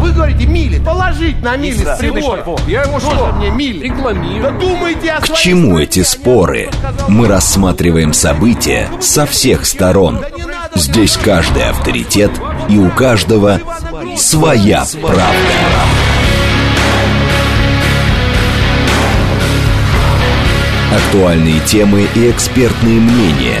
А вы говорите мили. Положить на мили с. Я ему Тоже что? мне мили. Рекламирую. Да думайте о К своей чему стране, эти споры? Мы рассматриваем события со всех сторон. Здесь каждый авторитет и у каждого своя правда. Актуальные темы и экспертные мнения.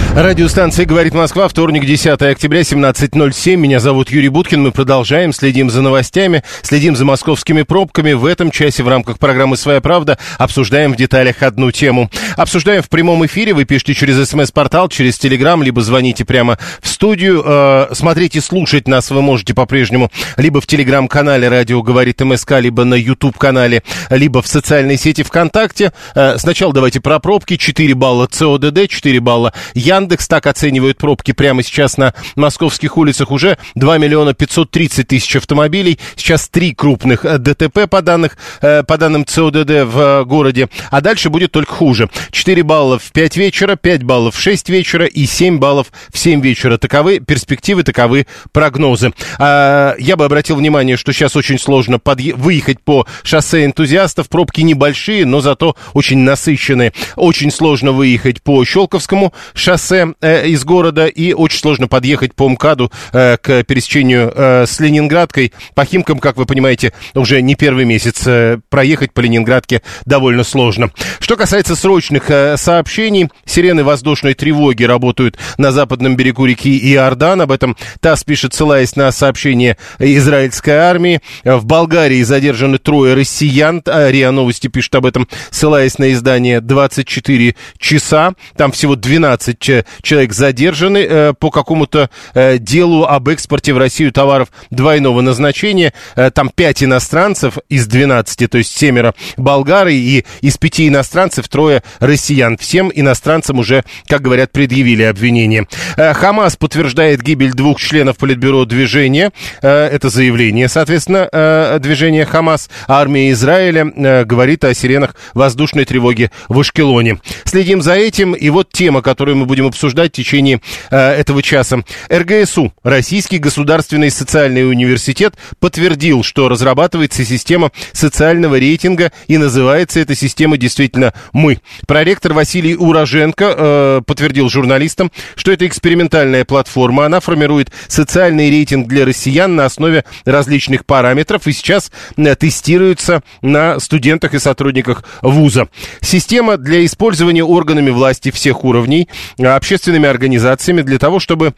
Радиостанция «Говорит Москва», вторник, 10 октября, 17.07. Меня зовут Юрий Буткин. Мы продолжаем, следим за новостями, следим за московскими пробками. В этом часе в рамках программы «Своя правда» обсуждаем в деталях одну тему. Обсуждаем в прямом эфире. Вы пишите через смс-портал, через телеграм, либо звоните прямо в студию. Э, смотреть и слушать нас вы можете по-прежнему либо в телеграм-канале «Радио говорит МСК», либо на YouTube-канале, либо в социальной сети ВКонтакте. Э, сначала давайте про пробки. 4 балла ЦОДД, 4 балла Яндекс. Так оценивают пробки прямо сейчас на московских улицах. Уже 2 миллиона 530 тысяч автомобилей. Сейчас три крупных э, ДТП по, данных, э, по данным ЦОДД в э, городе. А дальше будет только хуже. 4 балла в 5 вечера, 5 баллов в 6 вечера и 7 баллов в 7 вечера. Таковы перспективы, таковы прогнозы. А, я бы обратил внимание, что сейчас очень сложно подъе- выехать по шоссе энтузиастов. Пробки небольшие, но зато очень насыщенные. Очень сложно выехать по Щелковскому шоссе э, из города и очень сложно подъехать по МКАДу э, к пересечению э, с Ленинградкой. По Химкам, как вы понимаете, уже не первый месяц э, проехать по Ленинградке довольно сложно. Что касается срочных э, сообщений, сирены воздушной тревоги работают на западном берегу реки Иордан. Об этом ТАСС пишет, ссылаясь на сообщение израильской армии. В Болгарии задержаны трое россиян. А, РИА Новости пишет об этом, ссылаясь на издание 24 часа. Там всего 12 че- человек задержаны э, по какому-то э, делу об экспорте в Россию товаров двойного назначения. Э, там 5 иностранцев из 12, то есть семеро болгары, и из пяти иностранцев трое россиян. Всем иностранцам уже, как говорят, предъявили обвинение. Э, Хамас подтверждает гибель двух членов Политбюро движения. Э, Это заявление, соответственно, э, движения Хамас. Армия Израиля э, говорит о сиренах воздушной тревоги в Ашкелоне. Следим за этим. И вот тема, которую мы будем обсуждать в течение э, этого часа. РГСУ, Российский государственный социальный университет, подтвердил, что разрабатывается система социального рейтинга, и называется эта система действительно «Мы». Проректор Василий Уроженко э, подтвердил журналистам, что это экспериментальная платформа. Она формирует социальный рейтинг для россиян на основе различных параметров и сейчас э, тестируется на студентах и сотрудниках вуза. Система для использования органами власти всех уровней, э, общественными организациями для того, чтобы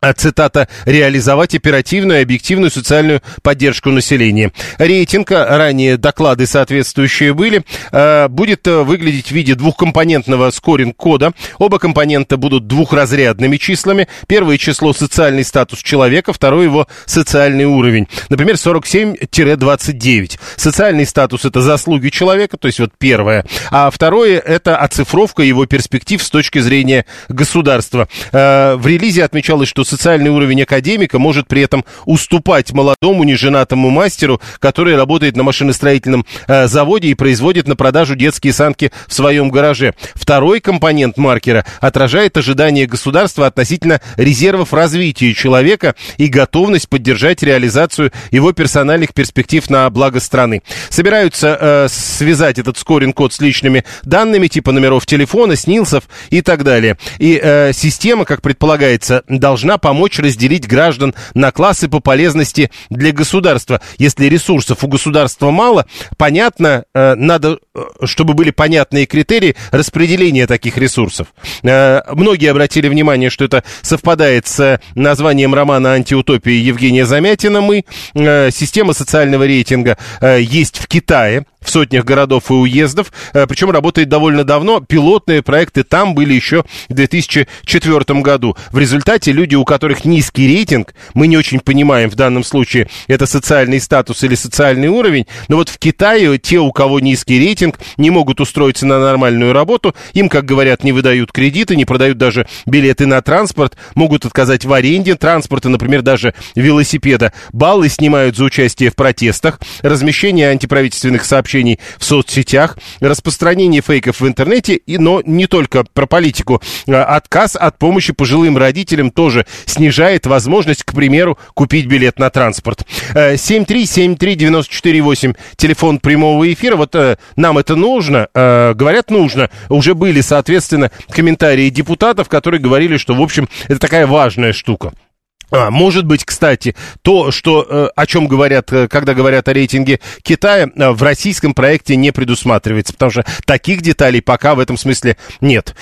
а, цитата, реализовать оперативную и объективную социальную поддержку населения. Рейтинг, а, ранее доклады соответствующие были, э, будет э, выглядеть в виде двухкомпонентного скоринг-кода. Оба компонента будут двухразрядными числами. Первое число – социальный статус человека, второе – его социальный уровень. Например, 47-29. Социальный статус – это заслуги человека, то есть вот первое. А второе – это оцифровка его перспектив с точки зрения государства. Э, В релизе отмечалось, что социальный уровень академика может при этом уступать молодому неженатому мастеру, который работает на машиностроительном э, заводе и производит на продажу детские санки в своем гараже. Второй компонент маркера отражает ожидания государства относительно резервов развития человека и готовность поддержать реализацию его персональных перспектив на благо страны. Собираются э, связать этот скоринг-код с личными данными, типа номеров телефона, снилсов и так далее. И э, система, как предполагается, должна помочь разделить граждан на классы по полезности для государства. Если ресурсов у государства мало, понятно, э, надо, э, чтобы были понятные критерии распределения таких ресурсов. Э, многие обратили внимание, что это совпадает с названием романа «Антиутопия» Евгения Замятина «Мы». Система социального рейтинга есть в Китае в сотнях городов и уездов, э, причем работает довольно давно. Пилотные проекты там были еще в 2004 году. В результате люди, у которых низкий рейтинг, мы не очень понимаем в данном случае, это социальный статус или социальный уровень, но вот в Китае те, у кого низкий рейтинг, не могут устроиться на нормальную работу, им, как говорят, не выдают кредиты, не продают даже билеты на транспорт, могут отказать в аренде транспорта, например, даже велосипеда. Баллы снимают за участие в протестах, размещение антиправительственных сообщений в соцсетях, распространение фейков в интернете, и, но не только про политику. А, отказ от помощи пожилым родителям тоже снижает возможность, к примеру, купить билет на транспорт. 7373948, э, телефон прямого эфира. Вот э, нам это нужно, э, говорят, нужно. Уже были, соответственно, комментарии депутатов, которые говорили, что, в общем, это такая важная штука. А, может быть, кстати, то, что, э, о чем говорят, э, когда говорят о рейтинге Китая, э, в российском проекте не предусматривается, потому что таких деталей пока в этом смысле нет.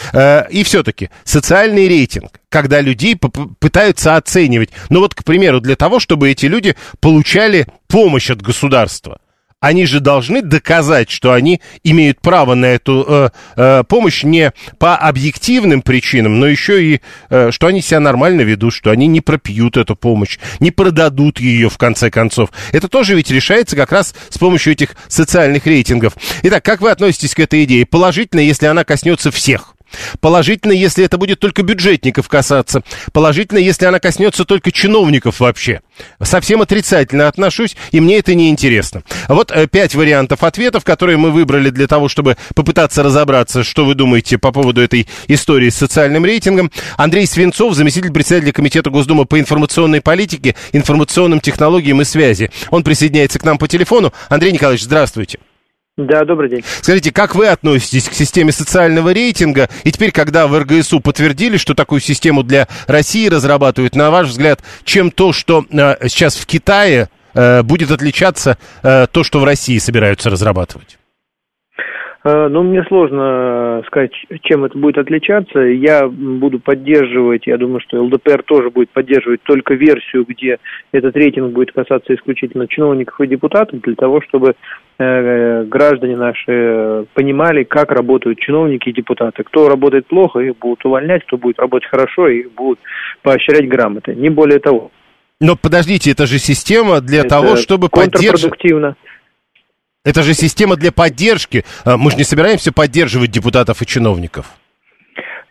И все-таки социальный рейтинг, когда людей пытаются оценивать, ну вот, к примеру, для того, чтобы эти люди получали помощь от государства они же должны доказать, что они имеют право на эту э, э, помощь не по объективным причинам, но еще и, э, что они себя нормально ведут, что они не пропьют эту помощь, не продадут ее в конце концов. Это тоже ведь решается как раз с помощью этих социальных рейтингов. Итак, как вы относитесь к этой идее? Положительно, если она коснется всех. Положительно, если это будет только бюджетников касаться. Положительно, если она коснется только чиновников вообще. Совсем отрицательно отношусь, и мне это не интересно. Вот э, пять вариантов ответов, которые мы выбрали для того, чтобы попытаться разобраться, что вы думаете по поводу этой истории с социальным рейтингом. Андрей Свинцов, заместитель председателя Комитета Госдумы по информационной политике, информационным технологиям и связи. Он присоединяется к нам по телефону. Андрей Николаевич, здравствуйте. Да, добрый день. Скажите, как вы относитесь к системе социального рейтинга? И теперь, когда в РГСУ подтвердили, что такую систему для России разрабатывают, на ваш взгляд, чем то, что э, сейчас в Китае э, будет отличаться э, то, что в России собираются разрабатывать? Э, ну, мне сложно сказать, чем это будет отличаться. Я буду поддерживать, я думаю, что ЛДПР тоже будет поддерживать только версию, где этот рейтинг будет касаться исключительно чиновников и депутатов, для того, чтобы э, граждане наши понимали, как работают чиновники и депутаты. Кто работает плохо, их будут увольнять, кто будет работать хорошо, их будут поощрять грамоты. Не более того. Но подождите, это же система для это того, чтобы поддерживать... Это же система для поддержки. А, мы же не собираемся поддерживать депутатов и чиновников.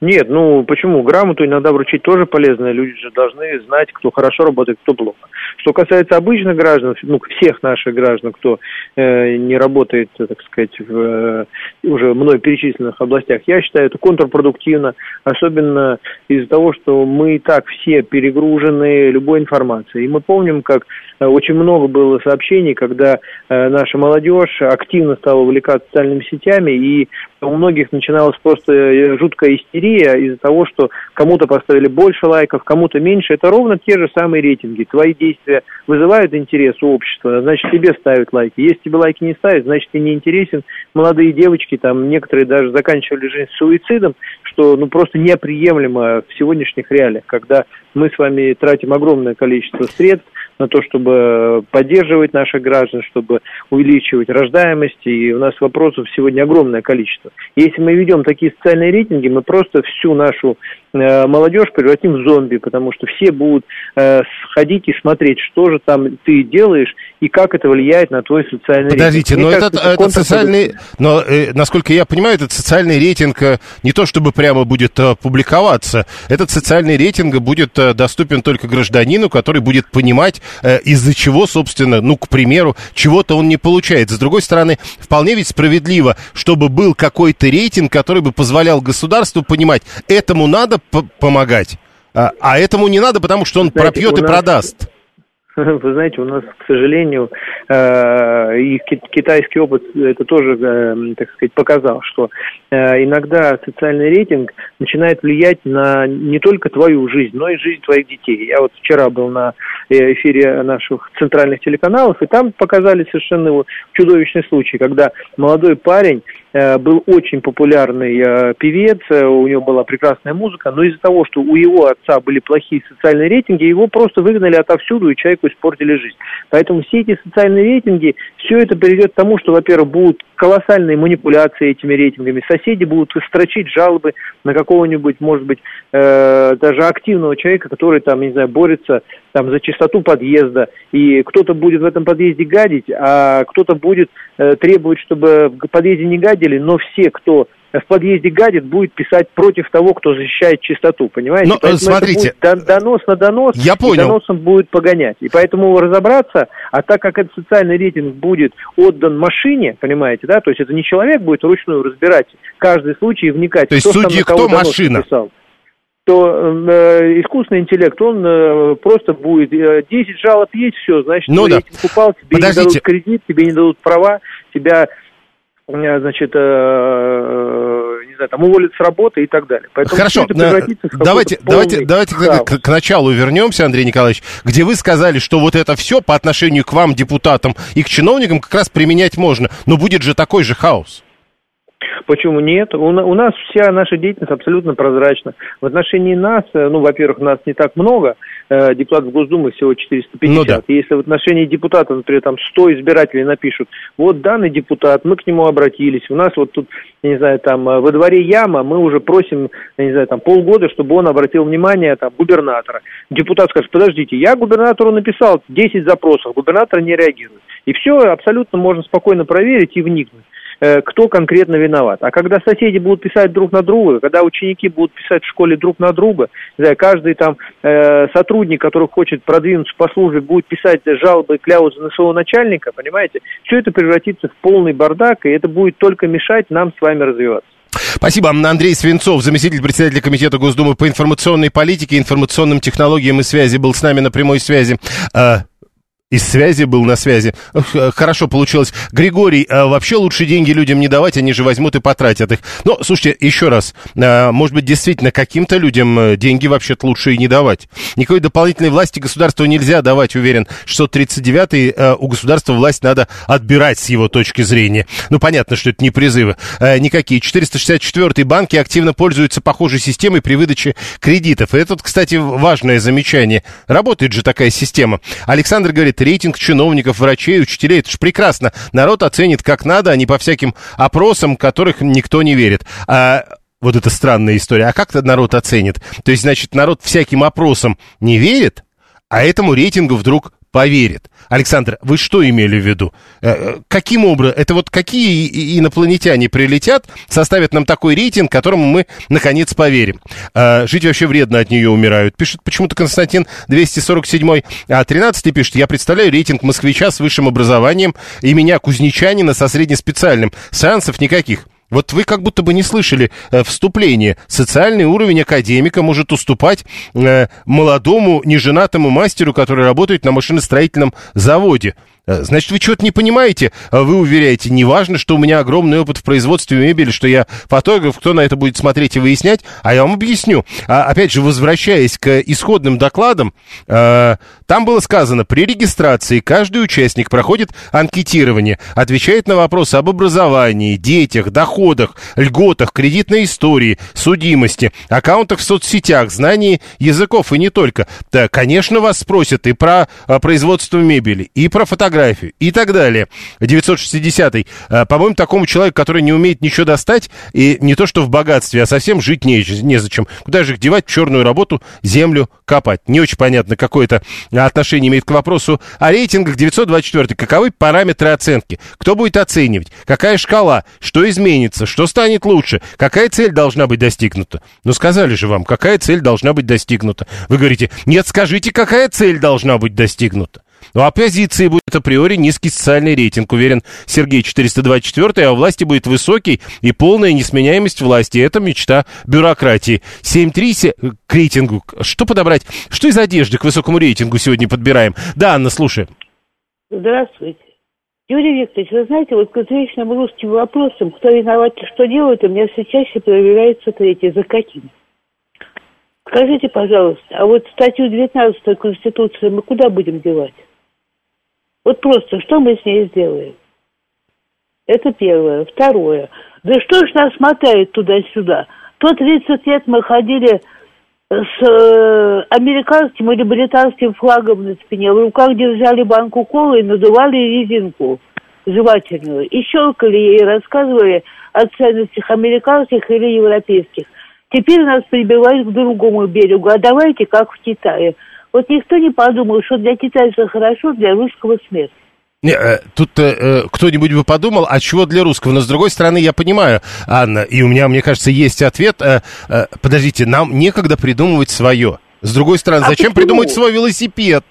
Нет, ну почему? Грамоту иногда вручить тоже полезно. Люди же должны знать, кто хорошо работает, кто плохо. Что касается обычных граждан, ну, всех наших граждан, кто э, не работает, так сказать, в э, уже мной перечисленных областях, я считаю это контрпродуктивно, особенно из-за того, что мы и так все перегружены любой информацией. И мы помним, как э, очень много было сообщений, когда э, наша молодежь активно стала увлекаться социальными сетями, и у многих начиналась просто э, жуткая истерия из-за того, что кому-то поставили больше лайков, кому-то меньше. Это ровно те же самые рейтинги. Твои действия вызывают интерес у общества, значит, тебе ставят лайки. Если тебе лайки не ставят, значит, ты не интересен. Молодые девочки, там, некоторые даже заканчивали жизнь суицидом, что, ну, просто неприемлемо в сегодняшних реалиях, когда мы с вами тратим огромное количество средств на то, чтобы поддерживать наших граждан, чтобы увеличивать рождаемость, и у нас вопросов сегодня огромное количество. Если мы ведем такие социальные рейтинги, мы просто всю нашу э, молодежь превратим в зомби, потому что все будут э, сходить и смотреть, что же там ты делаешь и как это влияет на твой социальный Подождите, рейтинг. Подождите, но этот, этот социальный, но, э, насколько я понимаю, этот социальный рейтинг э, не то чтобы прямо будет э, публиковаться, этот социальный рейтинг будет э, доступен только гражданину, который будет понимать, Э, из-за чего, собственно, ну, к примеру, чего-то он не получает. С другой стороны, вполне ведь справедливо, чтобы был какой-то рейтинг, который бы позволял государству понимать, этому надо помогать, а, а этому не надо, потому что он Знаете, пропьет и нас... продаст. Вы знаете, у нас, к сожалению, э, и китайский опыт это тоже, э, так сказать, показал, что э, иногда социальный рейтинг начинает влиять на не только твою жизнь, но и жизнь твоих детей. Я вот вчера был на эфире наших центральных телеканалов, и там показали совершенно чудовищный случай, когда молодой парень был очень популярный певец, у него была прекрасная музыка, но из-за того, что у его отца были плохие социальные рейтинги, его просто выгнали отовсюду, и человек человеку испортили жизнь. Поэтому все эти социальные рейтинги, все это приведет к тому, что, во-первых, будут колоссальные манипуляции этими рейтингами, соседи будут строчить жалобы на какого-нибудь, может быть, э, даже активного человека, который там, не знаю, борется там за чистоту подъезда, и кто-то будет в этом подъезде гадить, а кто-то будет э, требовать, чтобы в подъезде не гадили, но все, кто в подъезде гадит, будет писать против того, кто защищает чистоту, понимаете? Но, поэтому смотрите, это будет донос на донос, я понял. и доносом будет погонять. И поэтому разобраться, а так как этот социальный рейтинг будет отдан машине, понимаете, да, то есть это не человек будет вручную разбирать каждый случай и вникать, то есть кто судьи кто донос машина? написал то э, искусственный интеллект, он э, просто будет, э, 10 жалоб есть, все, значит, ну, да. рейтинг упал, тебе Подождите. не дадут кредит, тебе не дадут права, тебя э, значит, э, э, не знаю, там уволят с работы и так далее. Поэтому Хорошо, давайте, давайте, давайте к, хаос. к- к началу вернемся, Андрей Николаевич, где вы сказали, что вот это все по отношению к вам, депутатам и к чиновникам, как раз применять можно, но будет же такой же хаос. Почему нет? У, на- у нас вся наша деятельность абсолютно прозрачна. В отношении нас, э, ну, во-первых, нас не так много, э, депутатов Госдумы всего 450. Ну да. Если в отношении депутата, например, там 100 избирателей напишут, вот данный депутат, мы к нему обратились, у нас вот тут, я не знаю, там э, во дворе яма, мы уже просим, я не знаю, там полгода, чтобы он обратил внимание там губернатора. Депутат скажет, подождите, я губернатору написал 10 запросов, губернатор не реагирует. И все абсолютно можно спокойно проверить и вникнуть кто конкретно виноват. А когда соседи будут писать друг на друга, когда ученики будут писать в школе друг на друга, знаю, каждый там э, сотрудник, который хочет продвинуться по службе, будет писать жалобы и кляузы на своего начальника, понимаете, все это превратится в полный бардак, и это будет только мешать нам с вами развиваться. Спасибо. Андрей Свинцов, заместитель председателя Комитета Госдумы по информационной политике, информационным технологиям и связи, был с нами на прямой связи. Из связи был на связи. Э, Хорошо получилось. Григорий, э, вообще лучше деньги людям не давать, они же возьмут и потратят их. Но, слушайте, еще раз, э, может быть, действительно, каким-то людям деньги вообще-то лучше и не давать. Никакой дополнительной власти государству нельзя давать, уверен. 639-й э, у государства власть надо отбирать с его точки зрения. Ну, понятно, что это не призывы. Никакие. 464-й банки активно пользуются похожей системой при выдаче кредитов. И это, кстати, важное замечание. Работает же такая система. Александр говорит, рейтинг чиновников, врачей, учителей, это же прекрасно. Народ оценит как надо, а не по всяким опросам, которых никто не верит. А вот это странная история. А как то народ оценит? То есть, значит, народ всяким опросам не верит, а этому рейтингу вдруг поверит. Александр, вы что имели в виду? Э, э, Каким образом? Это вот какие инопланетяне прилетят, составят нам такой рейтинг, которому мы, наконец, поверим? Э, Жить вообще вредно, от нее умирают. Пишет почему-то Константин 247 а 13 пишет, я представляю рейтинг москвича с высшим образованием и меня, кузнечанина, со среднеспециальным. Шансов никаких. Вот вы как будто бы не слышали э, вступление. Социальный уровень академика может уступать э, молодому неженатому мастеру, который работает на машиностроительном заводе. Э, Значит, вы что-то не понимаете? А Вы уверяете, не важно, что у меня огромный опыт в производстве мебели, что я фотограф, кто на это будет смотреть и выяснять, а я вам объясню. А, опять же, возвращаясь к исходным докладам, э, там было сказано, при регистрации каждый участник проходит анкетирование, отвечает на вопросы об образовании, детях, доходах, льготах, кредитной истории, судимости, аккаунтах в соцсетях, знании языков и не только. Да, конечно, вас спросят и про а, производство мебели, и про фотографию, и так далее. 960-й. А, по-моему, такому человеку, который не умеет ничего достать, и не то что в богатстве, а совсем жить не, незачем. Куда же их девать в черную работу, землю копать? Не очень понятно, какое это отношение имеет к вопросу о рейтингах. 924. Каковы параметры оценки? Кто будет оценивать? Какая шкала? Что изменится? Что станет лучше? Какая цель должна быть достигнута? Ну, сказали же вам, какая цель должна быть достигнута. Вы говорите, нет, скажите, какая цель должна быть достигнута. У оппозиции будет априори низкий социальный рейтинг, уверен Сергей 424, а у власти будет высокий и полная несменяемость власти. Это мечта бюрократии. 7-3 се- к рейтингу. Что подобрать? Что из одежды к высокому рейтингу сегодня подбираем? Да, Анна, слушай. Здравствуйте. Юрий Викторович, вы знаете, вот к извечным русским вопросам, кто виноват что делает, у меня все чаще проверяется третье. За каким? Скажите, пожалуйста, а вот статью 19 Конституции мы куда будем девать? Вот просто, что мы с ней сделаем? Это первое. Второе. Да что ж нас мотает туда-сюда? То 30 лет мы ходили с э, американским или британским флагом на спине, в руках держали банку колы и надували резинку жевательную. И щелкали ей, рассказывали о ценностях американских или европейских. Теперь нас прибивают к другому берегу, а давайте как в Китае. Вот никто не подумал, что для китайцев хорошо, для русского смерть. Не, э, тут э, э, кто-нибудь бы подумал, а чего для русского? Но с другой стороны, я понимаю, Анна, и у меня, мне кажется, есть ответ. Э, э, подождите, нам некогда придумывать свое. С другой стороны, А зачем почему? придумывать свой велосипед?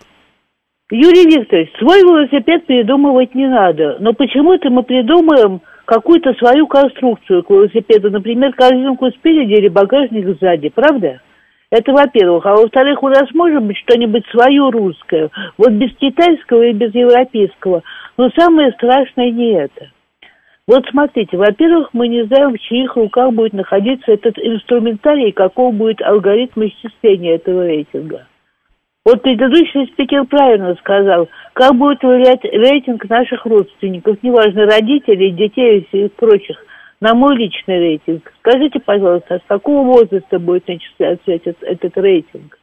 Юрий Викторович, свой велосипед придумывать не надо. Но почему-то мы придумаем какую-то свою конструкцию к велосипеду. Например, корзинку спереди или багажник сзади. Правда? Это во-первых. А во-вторых, у нас может быть что-нибудь свое русское. Вот без китайского и без европейского. Но самое страшное не это. Вот смотрите, во-первых, мы не знаем, в чьих руках будет находиться этот инструментарий, и каков будет алгоритм исчисления этого рейтинга. Вот предыдущий спикер правильно сказал, как будет влиять рейтинг наших родственников, неважно, родителей, детей и прочих, на мой личный рейтинг. Скажите, пожалуйста, с какого возраста будет начисляться этот, этот рейтинг?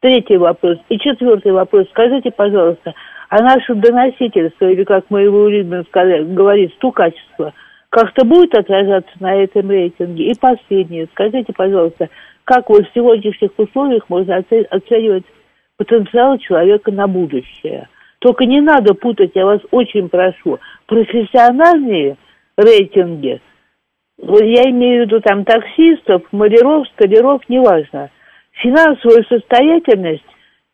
Третий вопрос. И четвертый вопрос. Скажите, пожалуйста, а наше доносительство, или как мы его сказать, говорит, стукачество, как-то будет отражаться на этом рейтинге? И последнее. Скажите, пожалуйста, как вот в сегодняшних условиях можно оце- оценивать потенциал человека на будущее? Только не надо путать, я вас очень прошу, профессиональные рейтинги, вот я имею в виду там таксистов, маляров, столяров, неважно, финансовую состоятельность,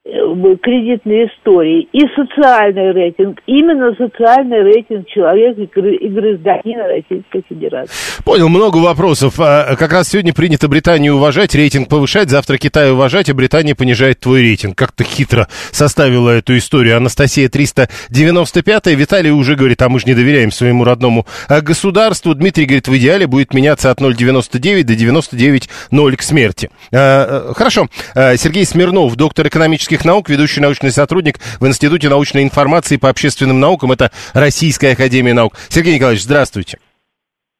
э, кредитные истории и социальный рейтинг, именно социальный рейтинг человека и гражданина Российской Федерации. Понял, много вопросов. А, Как раз сегодня принято Британию уважать, рейтинг повышать, завтра Китай уважать, а Британия понижает твой рейтинг. Как-то хитро составила эту историю. Анастасия 395 Виталий уже говорит, а мы же не доверяем своему родному а, государству. Дмитрий говорит, в идеале будет меняться от 0,99 до 99,0 к смерти. А, э, Хорошо. Сергей Смирнов, доктор экономических наук, ведущий научный сотрудник в Институте научной информации по общественным наукам. Это Российская Академия Наук. Сергей Николаевич, здравствуйте.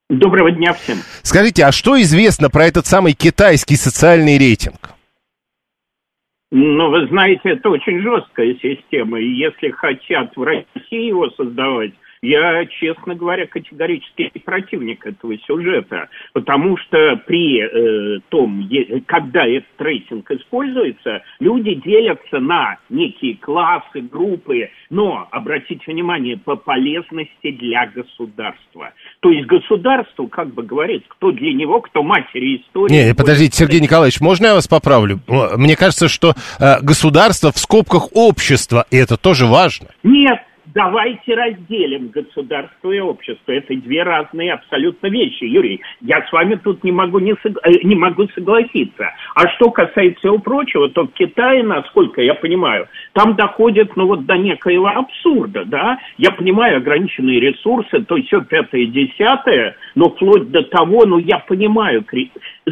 Доброго дня всем. Скажите, а что известно про этот самый китайский социальный рейтинг? Ну, вы знаете, это очень жесткая система, и если хотят в России его создавать, я, честно говоря, категорически противник этого сюжета, потому что при э, том, когда этот рейтинг используется, люди делятся на некие классы, группы, но, обратите внимание, по полезности для государства. То есть государству, как бы говорит, кто для него, кто матери истории. Не, подождите, Сергей Николаевич, можно я вас поправлю? Мне кажется, что э, государство в скобках общества, и это тоже важно. Нет, давайте разделим государство и общество. Это две разные абсолютно вещи, Юрий. Я с вами тут не могу, не, сог- э, не могу согласиться. А что касается всего прочего, то в Китае, насколько я понимаю, там доходит ну вот до некоего абсурда, да? Я понимаю ограниченные ресурсы, то все пятое, десятое, но вплоть до того, ну я понимаю,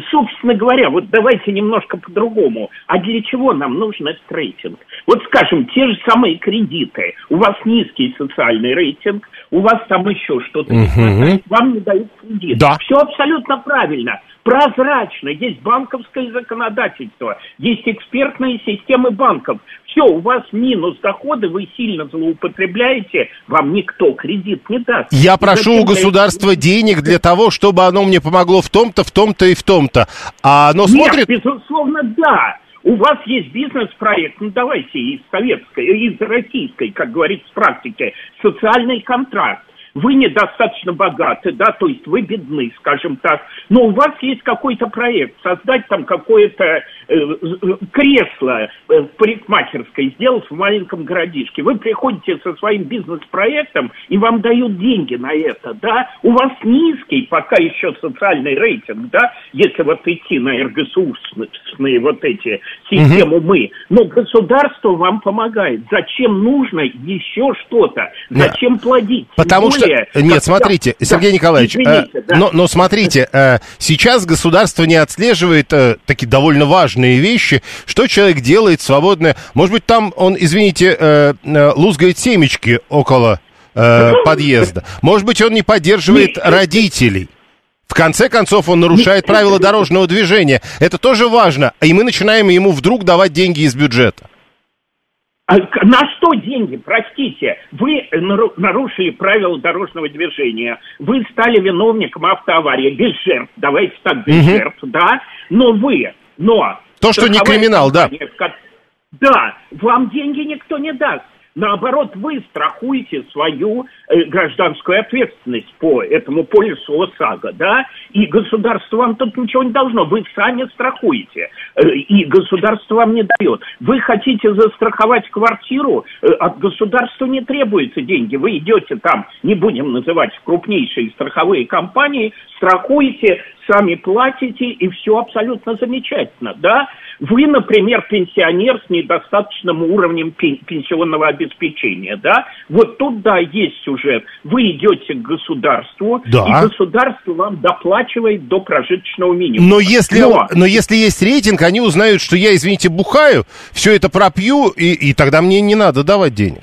собственно говоря, вот давайте немножко по-другому. А для чего нам нужен этот рейтинг? Вот скажем, те же самые кредиты. У вас низкий социальный рейтинг, у вас там еще что-то не хватает, вам не дают кредит. Да. Все абсолютно правильно. Прозрачно. Есть банковское законодательство, есть экспертные системы банков. Все, у вас минус доходы, вы сильно злоупотребляете, вам никто кредит не даст. Я прошу у государства денег для того, чтобы оно мне помогло в том-то, в том-то и в том-то. А оно смотрит... Нет, безусловно, да. У вас есть бизнес-проект, ну давайте из советской, из российской, как говорится, практики, социальный контракт. Вы недостаточно богаты, да, то есть вы бедны, скажем так, но у вас есть какой-то проект, создать там какое-то э, э, кресло э, в парикмахерской, сделать в маленьком городишке. Вы приходите со своим бизнес-проектом, и вам дают деньги на это, да. У вас низкий пока еще социальный рейтинг, да, если вот идти на эргосурсные вот эти системы мы. Но государство вам помогает. Зачем нужно еще что-то? Зачем плодить? Тем Что... Нет, смотрите, Да, Сергей Николаевич, э, извините, да. но, но смотрите, э, сейчас государство не отслеживает э, такие довольно важные вещи, что человек делает свободное. Может быть, там он, извините, э, э, лузгает семечки около э, подъезда. Может быть, он не поддерживает Нет. родителей. В конце концов, он нарушает правила дорожного движения. Это тоже важно. И мы начинаем ему вдруг давать деньги из бюджета. А на что деньги? Простите, вы нарушили правила дорожного движения, вы стали виновником автоаварии без жертв, давайте так, без угу. жертв, да, но вы, но... То, что не криминал, да. Да, вам деньги никто не даст. Наоборот, вы страхуете свою э, гражданскую ответственность по этому полису ОСАГО, да, и государство вам тут ничего не должно, вы сами страхуете, э, и государство вам не дает. Вы хотите застраховать квартиру, э, от государства не требуются деньги, вы идете там, не будем называть крупнейшие страховые компании, страхуете, сами платите, и все абсолютно замечательно, да. Вы, например, пенсионер с недостаточным уровнем пенсионного обеспечения, да? Вот тут, да, есть сюжет. Вы идете к государству, да. и государство вам доплачивает до прожиточного минимума. Но если, но... но если есть рейтинг, они узнают, что я, извините, бухаю, все это пропью, и, и тогда мне не надо давать денег.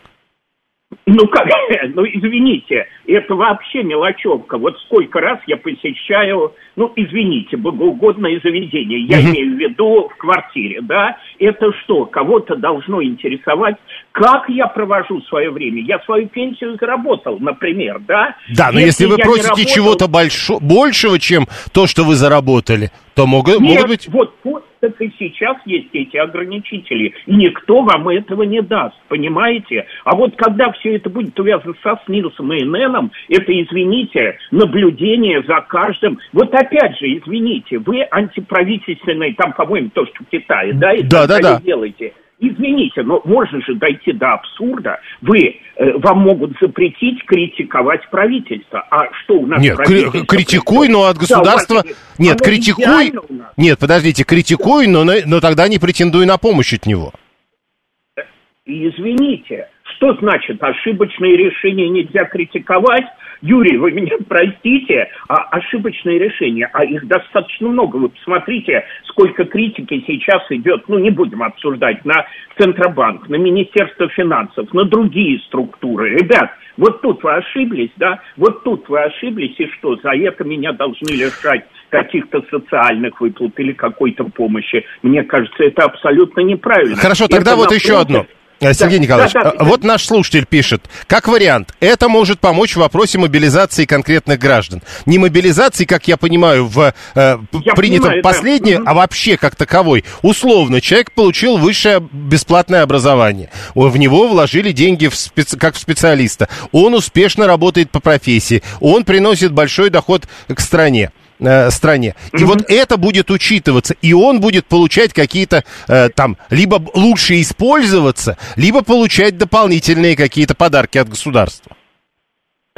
Ну как, ну извините, это вообще мелочевка. Вот сколько раз я посещаю, ну извините, богоугодное заведение, я угу. имею в виду в квартире, да? Это что, кого-то должно интересовать, как я провожу свое время? Я свою пенсию заработал, например, да? Да, но если, если вы просите работал... чего-то большо... большего, чем то, что вы заработали, то могут, Нет, могут быть... вот, вот так и сейчас есть эти ограничители. Никто вам этого не даст, понимаете? А вот когда все это будет увязано со СНИЛСом и ННом, это, извините, наблюдение за каждым. Вот опять же, извините, вы антиправительственные, там, по-моему, то, что в Китае, да, и да, да, да. делаете. Извините, но можно же дойти до абсурда. Вы, э, вам могут запретить критиковать правительство. А что у нас Нет, кри- критикуй, но от государства... Да, Нет, критикуй... Нет, подождите, критикуй, но, но тогда не претендуй на помощь от него. Извините, что значит ошибочные решения нельзя критиковать? Юрий, вы меня простите, а ошибочные решения, а их достаточно много. Вы посмотрите, сколько критики сейчас идет, ну не будем обсуждать, на Центробанк, на Министерство финансов, на другие структуры. Ребят, вот тут вы ошиблись, да, вот тут вы ошиблись, и что, за это меня должны лишать каких-то социальных выплат или какой-то помощи. Мне кажется, это абсолютно неправильно. Хорошо, тогда это вот еще одно. Э, Сергей да, Николаевич, да, да, э, вот наш слушатель пишет, как вариант, это может помочь в вопросе мобилизации конкретных граждан. Не мобилизации, как я понимаю, в э, я принятом понимаю, последнее, да. а вообще как таковой. Условно, человек получил высшее бесплатное образование. В него вложили деньги в специ... как в специалиста. Он успешно работает по профессии. Он приносит большой доход к стране э, стране. И mm-hmm. вот это будет учитываться, и он будет получать какие-то э, там, либо лучше использоваться, либо получать дополнительные какие-то подарки от государства.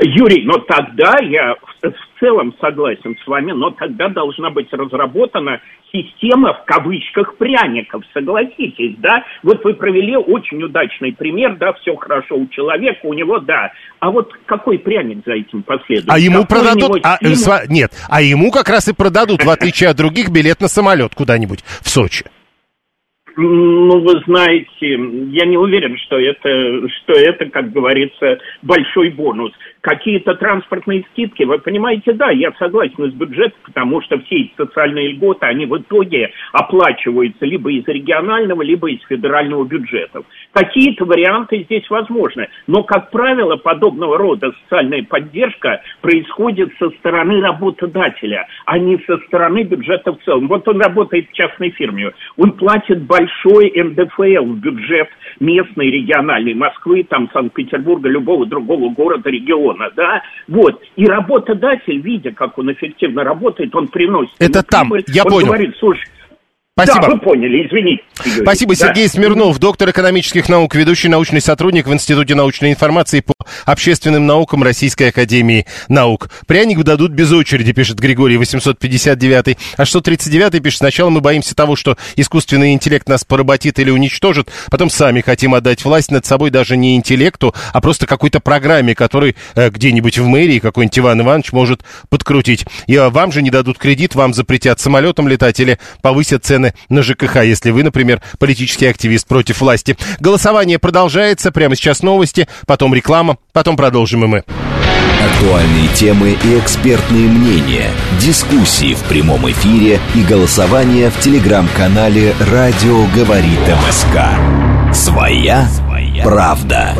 Юрий, но тогда я в целом согласен с вами, но тогда должна быть разработана система в кавычках пряников, согласитесь, да? Вот вы провели очень удачный пример, да, все хорошо у человека, у него, да. А вот какой пряник за этим последует? А ему какой продадут, а, стимул... нет, а ему как раз и продадут, в отличие от других, билет на самолет куда-нибудь в Сочи. Ну, вы знаете, я не уверен, что это, что это, как говорится, большой бонус. Какие-то транспортные скидки, вы понимаете, да, я согласен с бюджетом, потому что все эти социальные льготы, они в итоге оплачиваются либо из регионального, либо из федерального бюджетов. Какие-то варианты здесь возможны, но, как правило, подобного рода социальная поддержка происходит со стороны работодателя, а не со стороны бюджета в целом. Вот он работает в частной фирме, он платит большой НДФЛ в бюджет местной, региональной, Москвы, там, Санкт-Петербурга, любого другого города, региона, да, вот. И работодатель, видя, как он эффективно работает, он приносит... Это там, прибыль, я он понял. говорит, слушай, Спасибо. Да, вы поняли, извините. Юрий. Спасибо, да. Сергей Смирнов, доктор экономических наук, ведущий научный сотрудник в Институте научной информации по общественным наукам Российской Академии Наук. Пряник дадут без очереди, пишет Григорий 859. А что 39 пишет, сначала мы боимся того, что искусственный интеллект нас поработит или уничтожит, потом сами хотим отдать власть над собой даже не интеллекту, а просто какой-то программе, который э, где-нибудь в мэрии какой-нибудь Иван Иванович может подкрутить. И э, вам же не дадут кредит, вам запретят самолетом летать или повысят цены на ЖКХ, если вы, например, политический активист против власти. Голосование продолжается. Прямо сейчас новости, потом реклама, потом продолжим и мы. Актуальные темы и экспертные мнения, дискуссии в прямом эфире и голосование в телеграм-канале «Радио говорит МСК». Своя правда.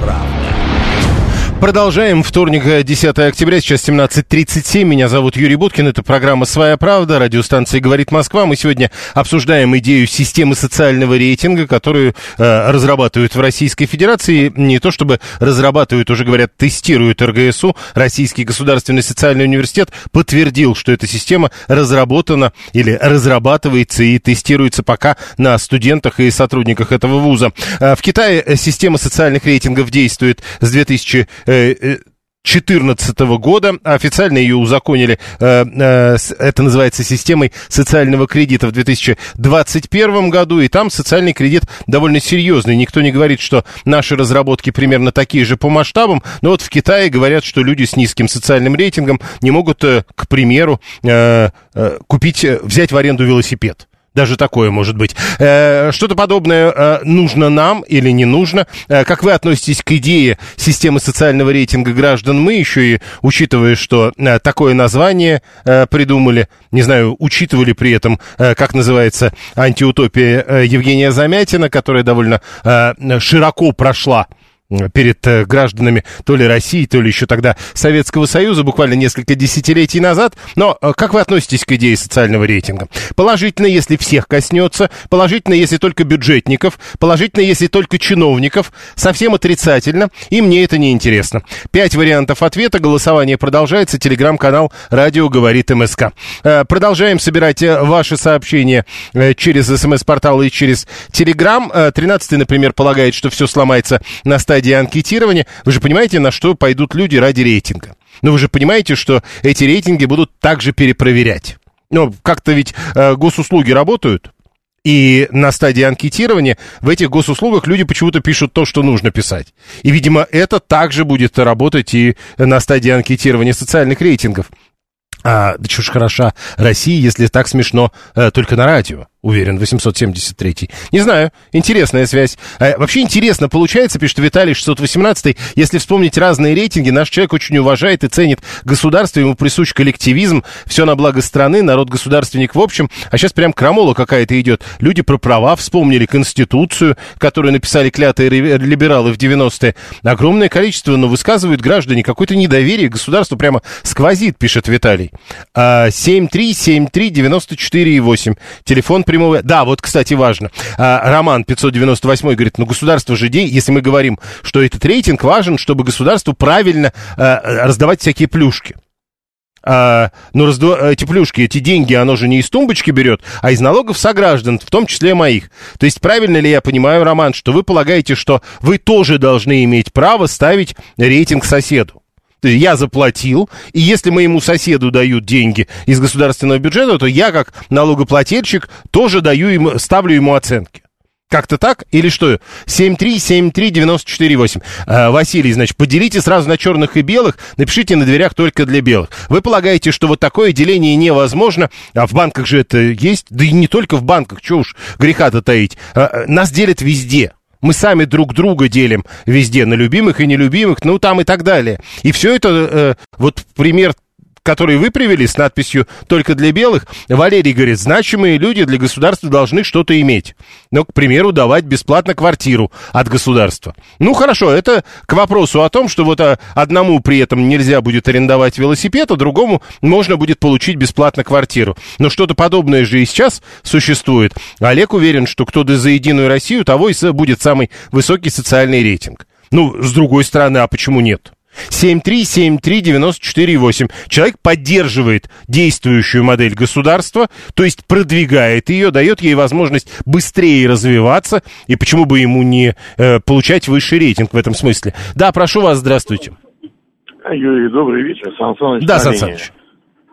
Продолжаем. Вторник, 10 октября, сейчас 17.37. Меня зовут Юрий Буткин. Это программа «Своя правда». Радиостанция «Говорит Москва». Мы сегодня обсуждаем идею системы социального рейтинга, которую э, разрабатывают в Российской Федерации. Не то чтобы разрабатывают, уже говорят, тестируют РГСУ. Российский государственный социальный университет подтвердил, что эта система разработана или разрабатывается и тестируется пока на студентах и сотрудниках этого вуза. Э, в Китае система социальных рейтингов действует с 2000 2014 года. Официально ее узаконили, э, э, это называется системой социального кредита в 2021 году, и там социальный кредит довольно серьезный. Никто не говорит, что наши разработки примерно такие же по масштабам, но вот в Китае говорят, что люди с низким социальным рейтингом не могут, э, к примеру, купить, взять в аренду велосипед. Даже такое может быть. Э, что-то подобное э, нужно нам или не нужно? Э, как вы относитесь к идее системы социального рейтинга граждан? Мы еще и, учитывая, что такое название придумали, не знаю, учитывали при этом, как называется антиутопия Евгения Замятина, которая довольно широко прошла перед э, гражданами то ли России, то ли еще тогда Советского Союза, буквально несколько десятилетий назад. Но э, как вы относитесь к идее социального рейтинга? Положительно, если всех коснется, положительно, если только бюджетников, положительно, если только чиновников, совсем отрицательно, и мне это не интересно. Пять вариантов ответа, голосование продолжается, телеграм-канал «Радио говорит МСК». Э, продолжаем собирать ваши сообщения через смс-портал и через телеграм. 13 например, полагает, что все сломается на стадии стадии анкетирования, вы же понимаете, на что пойдут люди ради рейтинга. Но вы же понимаете, что эти рейтинги будут также перепроверять. Ну, как-то ведь э, госуслуги работают, и на стадии анкетирования в этих госуслугах люди почему-то пишут то, что нужно писать. И, видимо, это также будет работать и на стадии анкетирования социальных рейтингов. А, да чушь хороша Россия, если так смешно э, только на радио уверен, 873. Не знаю, интересная связь. А, вообще интересно получается, пишет Виталий 618. Если вспомнить разные рейтинги, наш человек очень уважает и ценит государство, ему присущ коллективизм, все на благо страны, народ государственник в общем. А сейчас прям крамола какая-то идет. Люди про права вспомнили Конституцию, которую написали клятые либералы в 90-е. Огромное количество, но высказывают граждане какое-то недоверие государству прямо сквозит, пишет Виталий. А, 7373948. Телефон прямого... Да, вот, кстати, важно. А, Роман 598 говорит, ну государство же, если мы говорим, что этот рейтинг важен, чтобы государству правильно а, раздавать всякие плюшки. А, ну, раздо... эти плюшки, эти деньги, оно же не из тумбочки берет, а из налогов сограждан, в том числе моих. То есть правильно ли я понимаю, Роман, что вы полагаете, что вы тоже должны иметь право ставить рейтинг соседу? Я заплатил, и если моему соседу дают деньги из государственного бюджета, то я, как налогоплательщик, тоже даю ему, ставлю ему оценки. Как-то так? Или что? 7373948. А, Василий, значит, поделите сразу на черных и белых, напишите на дверях только для белых. Вы полагаете, что вот такое деление невозможно, а в банках же это есть? Да и не только в банках, что уж греха-то таить. А, нас делят везде. Мы сами друг друга делим везде на любимых и нелюбимых, ну там и так далее. И все это, э, вот пример который вы привели с надписью «Только для белых», Валерий говорит, значимые люди для государства должны что-то иметь. Ну, к примеру, давать бесплатно квартиру от государства. Ну, хорошо, это к вопросу о том, что вот а, одному при этом нельзя будет арендовать велосипед, а другому можно будет получить бесплатно квартиру. Но что-то подобное же и сейчас существует. Олег уверен, что кто за Единую Россию, того и будет самый высокий социальный рейтинг. Ну, с другой стороны, а почему нет? 7373948. Человек поддерживает действующую модель государства, то есть продвигает ее, дает ей возможность быстрее развиваться, и почему бы ему не э, получать высший рейтинг в этом смысле. Да, прошу вас, здравствуйте. Юрий, добрый вечер, Сан Саныч. Да, Сан Саныч.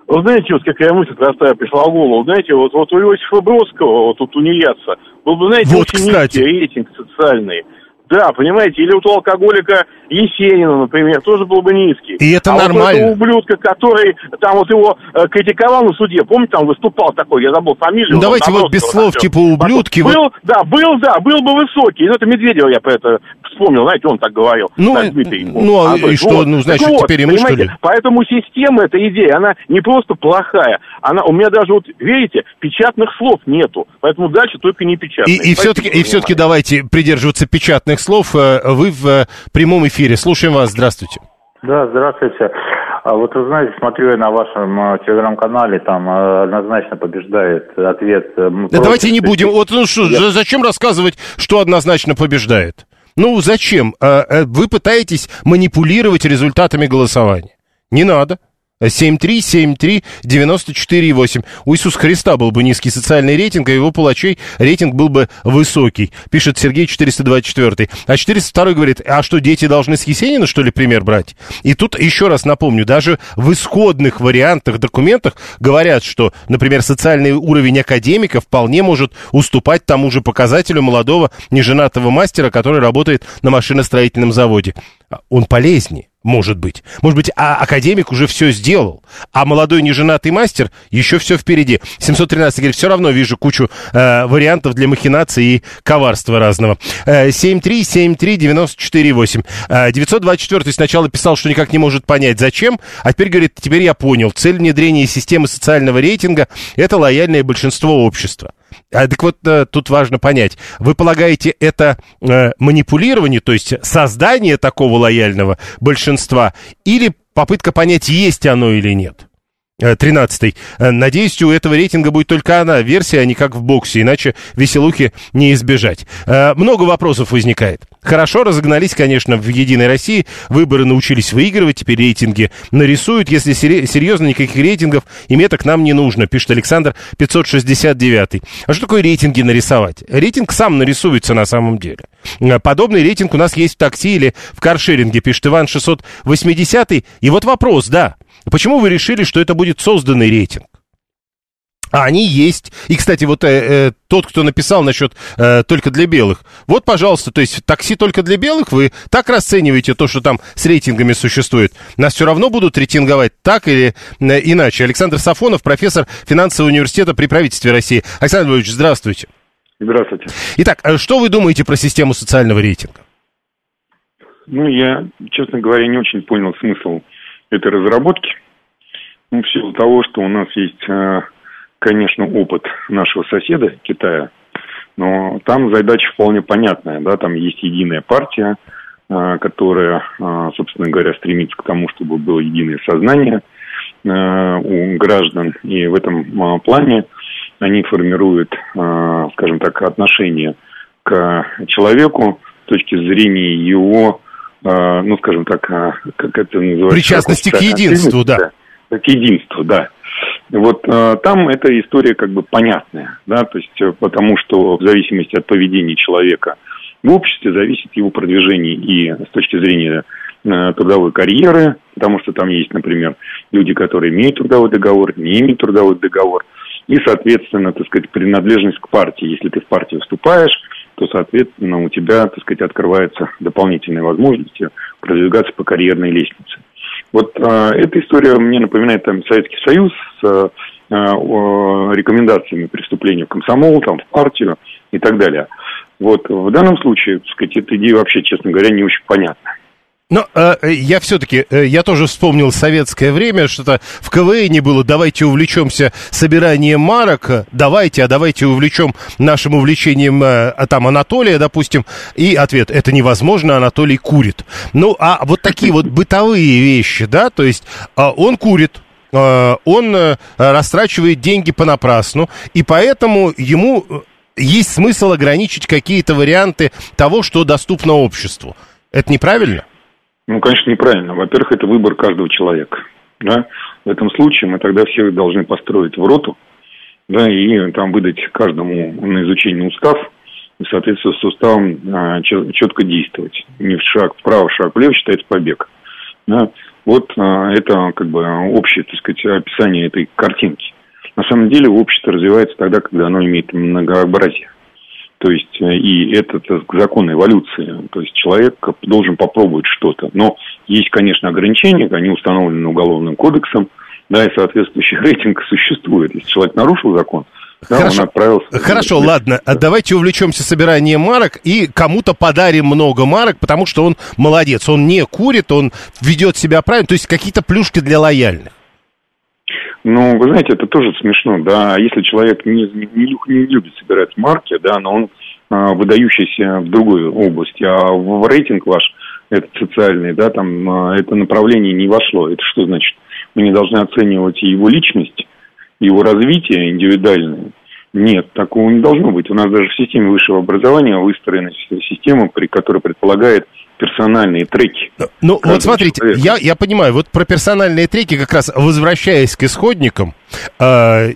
Вы знаете, вот какая мысль простая пришла в голову. Знаете, вот, вот у Иосифа Бродского, вот у тунеядца, был бы, знаете, вот, очень кстати. низкий рейтинг социальный. Да, понимаете, или вот у алкоголика Есенина, например, тоже был бы низкий. И это а нормально. Вот этого ублюдка, который там вот его э, критиковал на суде, помните, там выступал такой, я забыл фамилию. Ну, он давайте вот без слов, всё. типа ублюдки. Был, вот- да, был, да, был бы высокий. Ну, это Медведева я про это вспомнил, знаете, он так говорил. Ну, Да, Дмитрий. ну, а Анатольевич, и что, ну, значит, Так теперь мы, что ли? Поэтому система, эта идея, она не просто плохая, она, у меня даже, вот, видите, печатных слов нету, поэтому дальше только не печатные. И, и все-таки, и все-таки давайте придерживаться печатных слов. Э, Вы в э, прямом эфире. Слушаем вас. Здравствуйте. Да, здравствуйте. А вот вы знаете, смотрю я на вашем э, телеграм-канале, там однозначно побеждает ответ. Да против. давайте не будем. Вот ну что, за- зачем рассказывать, что однозначно побеждает? Ну, зачем? Э, Вы пытаетесь манипулировать результатами голосования. Не надо. 7373948. У Иисуса Христа был бы низкий социальный рейтинг, а его палачей рейтинг был бы высокий, пишет Сергей 424. А 402 говорит, а что, дети должны с Есенина, что ли, пример брать? И тут еще раз напомню, даже в исходных вариантах, документах говорят, что, например, социальный уровень академика вполне может уступать тому же показателю молодого неженатого мастера, который работает на машиностроительном заводе. А Он полезнее. Может быть. Может быть, а академик уже все сделал, а молодой неженатый мастер еще все впереди. 713 говорит, все равно вижу кучу э, вариантов для махинации и коварства разного. Э, 7373948. Э, 924 сначала писал, что никак не может понять, зачем, а теперь говорит, теперь я понял. Цель внедрения системы социального рейтинга – это лояльное большинство общества. А, так вот, э, тут важно понять, вы полагаете, это э, манипулирование, то есть создание такого лояльного большинства, или попытка понять, есть оно или нет? Тринадцатый. Надеюсь, у этого рейтинга будет только одна версия, а не как в боксе, иначе веселухи не избежать. Э, Много вопросов возникает. Хорошо, разогнались, конечно, в «Единой России», выборы научились выигрывать, теперь рейтинги нарисуют. Если серьезно, никаких рейтингов и меток нам не нужно, пишет Александр 569. А что такое рейтинги нарисовать? Рейтинг сам нарисуется на самом деле. Э, Подобный рейтинг у нас есть в такси или в каршеринге, пишет Иван 680. И вот вопрос, да, почему вы решили, что это будет созданный рейтинг? А они есть. И, кстати, вот э, э, тот, кто написал насчет э, только для белых. Вот, пожалуйста, то есть такси только для белых, вы так расцениваете то, что там с рейтингами существует. Нас все равно будут рейтинговать так или э, иначе. Александр Сафонов, профессор финансового университета при правительстве России. Александр Львович, здравствуйте. Здравствуйте. Итак, э, что вы думаете про систему социального рейтинга? Ну, я, честно говоря, не очень понял смысл этой разработки. Ну, в силу того, что у нас есть, э, конечно, опыт нашего соседа Китая, но там задача вполне понятная, да, там есть единая партия, э, которая, э, собственно говоря, стремится к тому, чтобы было единое сознание э, у граждан, и в этом плане они формируют, скажем так, отношение к человеку с точки зрения его, ну, скажем так, как это называется? Причастности к единству, да. К единству, да. Вот э, там эта история как бы понятная, да, то есть э, потому что в зависимости от поведения человека в обществе зависит его продвижение и с точки зрения э, трудовой карьеры, потому что там есть, например, люди, которые имеют трудовой договор, не имеют трудовой договор, и, соответственно, так сказать, принадлежность к партии. Если ты в партию вступаешь, то, соответственно, у тебя, так сказать, открываются дополнительные возможности продвигаться по карьерной лестнице. Вот э, эта история мне напоминает там Советский Союз с э, э, рекомендациями преступления в комсомол, там, в партию и так далее. Вот в данном случае, так сказать, эта идея вообще, честно говоря, не очень понятна. Но э, я все-таки, э, я тоже вспомнил советское время, что-то в КВН было, давайте увлечемся собиранием марок, э, давайте, а давайте увлечем нашим увлечением, э, а там, Анатолия, допустим, и ответ, это невозможно, Анатолий курит. Ну, а вот такие вот бытовые вещи, да, то есть э, он курит, э, он э, растрачивает деньги понапрасну, и поэтому ему э, есть смысл ограничить какие-то варианты того, что доступно обществу. Это неправильно? Ну, конечно, неправильно. Во-первых, это выбор каждого человека. Да? В этом случае мы тогда всех должны построить в роту, да, и там выдать каждому на изучение устав, и, соответственно, с уставом а, четко действовать. Не в шаг вправо, шаг влево считается побег. Да? Вот а, это как бы общее, так сказать, описание этой картинки. На самом деле общество развивается тогда, когда оно имеет многообразие. То есть, э, и это, это закон эволюции. То есть, человек должен попробовать что-то. Но есть, конечно, ограничения, они установлены уголовным кодексом, да, и соответствующий рейтинг существует. Если человек нарушил закон, да, Хорошо, он отправился... Хорошо ладно, а давайте увлечемся собиранием марок и кому-то подарим много марок, потому что он молодец, он не курит, он ведет себя правильно, то есть какие-то плюшки для лояльных. Ну, вы знаете, это тоже смешно, да. Если человек не, не, не любит собирать марки, да, но он а, выдающийся в другой области, а в, в рейтинг ваш, этот социальный, да, там а, это направление не вошло. Это что значит? Мы не должны оценивать его личность, его развитие индивидуальное. Нет, такого не должно быть. У нас даже в системе высшего образования выстроена система, при которой предполагает персональные треки. Ну, вот смотрите, я, я понимаю, вот про персональные треки, как раз возвращаясь к исходникам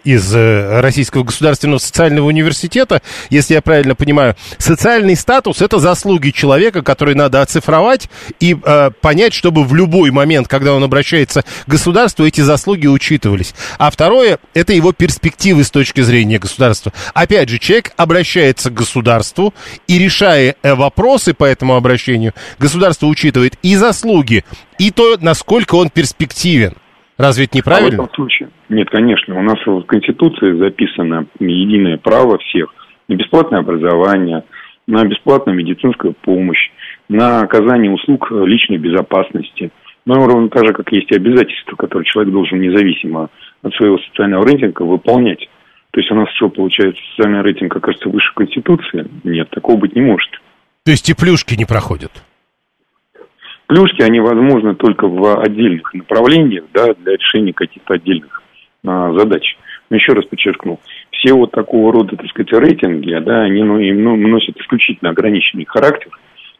из э, Российского государственного социального университета, если я правильно понимаю, социальный статус – это заслуги человека, которые надо оцифровать и э, понять, чтобы в любой момент, когда он обращается к государству, эти заслуги учитывались. А второе – это его перспективы с точки зрения государства. Опять же, человек обращается к государству и, решая э, вопросы по этому обращению, государство учитывает и заслуги, и то, насколько он перспективен. Разве это неправильно? А в этом случае? Нет, конечно. У нас в Конституции записано единое право всех на бесплатное образование, на бесплатную медицинскую помощь, на оказание услуг личной безопасности. Но ровно так же, как есть и обязательства, которые человек должен независимо от своего социального рейтинга выполнять. То есть у нас что, получается, социальный рейтинг окажется выше Конституции? Нет, такого быть не может. То есть и плюшки не проходят? Плюшки, они возможны только в отдельных направлениях, да, для решения каких-то отдельных а, задач. Но еще раз подчеркну, все вот такого рода, так сказать, рейтинги, да, они ну, им, ну, носят исключительно ограниченный характер,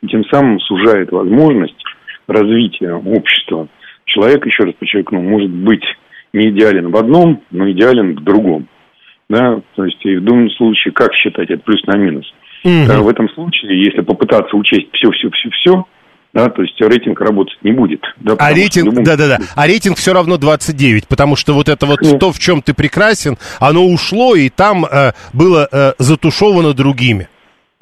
и тем самым сужает возможность развития общества. Человек, еще раз подчеркну, может быть не идеален в одном, но идеален в другом. Да, то есть и в данном случае как считать это плюс на минус? Угу. Да, в этом случае, если попытаться учесть все-все-все-все, да, то есть рейтинг работать не будет. Да, а рейтинг, да-да-да, а рейтинг все равно 29, потому что вот это вот Нет. то, в чем ты прекрасен, оно ушло, и там э, было э, затушевано другими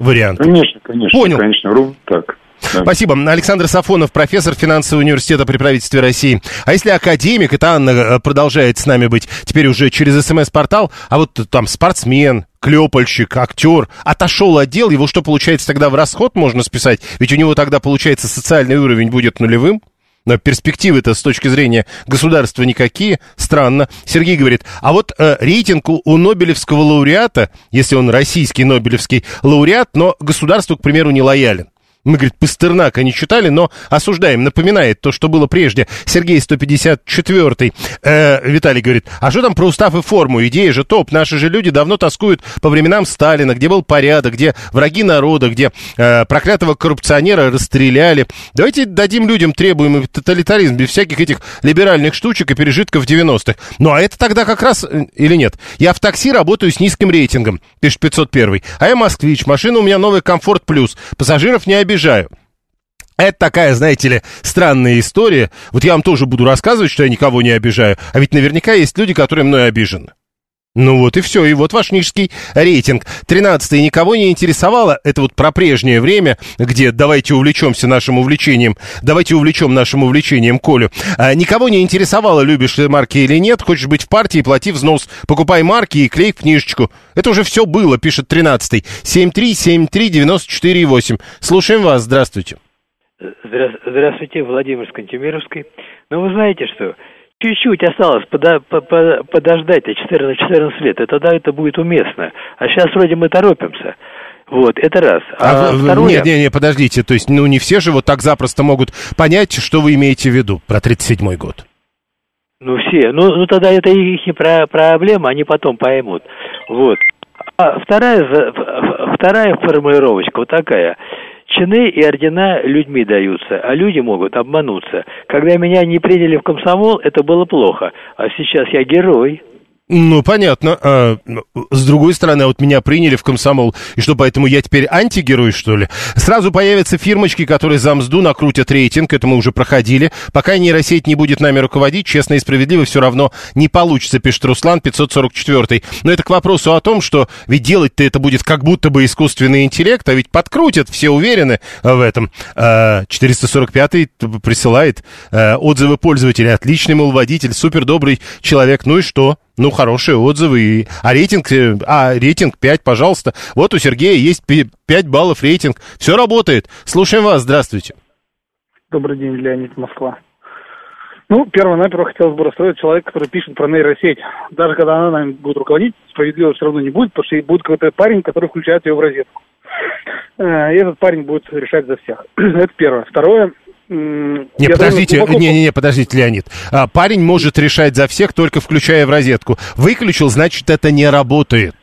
вариантами. Конечно, конечно, Понял. конечно, ровно так. Да. Спасибо. Александр Сафонов, профессор финансового университета при правительстве России. А если академик, это Анна э, продолжает с нами быть теперь уже через СМС-портал, а вот там спортсмен, клепальщик, актер, отошел от дел, его что получается тогда в расход можно списать? Ведь у него тогда, получается, социальный уровень будет нулевым? Но перспективы-то с точки зрения государства никакие. Странно. Сергей говорит, а вот э, рейтинг у, у Нобелевского лауреата, если он российский Нобелевский лауреат, но государству, к примеру, не лоялен. Мы, говорит, Пастернака не читали, но осуждаем. Напоминает то, что было прежде. Сергей 154-й. Э, Виталий говорит, а что там про устав и форму? Идея же топ. Наши же люди давно тоскуют по временам Сталина, где был порядок, где враги народа, где э, проклятого коррупционера расстреляли. Давайте дадим людям требуемый тоталитаризм без всяких этих либеральных штучек и пережитков 90-х. Ну, а это тогда как раз... Э, или нет? Я в такси работаю с низким рейтингом, пишет 501. А я москвич. Машина у меня новый комфорт плюс. Пассажиров не обязательно обижаю. Это такая, знаете ли, странная история. Вот я вам тоже буду рассказывать, что я никого не обижаю. А ведь наверняка есть люди, которые мной обижены. Ну вот и все, и вот ваш нижский рейтинг. Тринадцатый никого не интересовало, это вот про прежнее время, где давайте увлечемся нашим увлечением, давайте увлечем нашим увлечением Колю. А, никого не интересовало, любишь ты марки или нет, хочешь быть в партии, плати взнос, покупай марки и клей в книжечку. Это уже все было, пишет тринадцатый. Семь три, семь три, девяносто четыре восемь. Слушаем вас, здравствуйте. Здравствуйте, Владимир Скантемировский. Ну, вы знаете что, чуть-чуть осталось подо, по, подождать 14-14 лет, и тогда это будет уместно. А сейчас вроде мы торопимся. Вот, это раз. А, а второе... Нет, нет, нет, подождите, то есть, ну, не все же вот так запросто могут понять, что вы имеете в виду про 37-й год. Ну, все. Ну, ну тогда это их не про проблема, они потом поймут. Вот. А вторая, вторая формулировочка вот такая – Чины и ордена людьми даются, а люди могут обмануться. Когда меня не приняли в комсомол, это было плохо, а сейчас я герой. Ну, понятно. А, с другой стороны, вот меня приняли в комсомол, и что, поэтому я теперь антигерой, что ли? Сразу появятся фирмочки, которые за мзду накрутят рейтинг, это мы уже проходили. Пока нейросеть не будет нами руководить, честно и справедливо все равно не получится, пишет Руслан 544. Но это к вопросу о том, что ведь делать-то это будет как будто бы искусственный интеллект, а ведь подкрутят, все уверены в этом. 445-й а, присылает а, отзывы пользователя. Отличный, мол, водитель, супер добрый человек. Ну и что? Ну, хорошие отзывы. И... А рейтинг, э, а рейтинг 5, пожалуйста. Вот у Сергея есть 5 баллов рейтинг. Все работает. Слушаем вас. Здравствуйте. Добрый день, Леонид, Москва. Ну, перво-наперво хотелось бы расстроить человека, который пишет про нейросеть. Даже когда она нами будет руководить, справедливо все равно не будет, потому что будет какой-то парень, который включает ее в розетку. Э, и этот парень будет решать за всех. Это первое. Второе, не, подождите, глубоко... не, не, не, подождите, Леонид. А, парень может решать за всех, только включая в розетку. Выключил, значит, это не работает.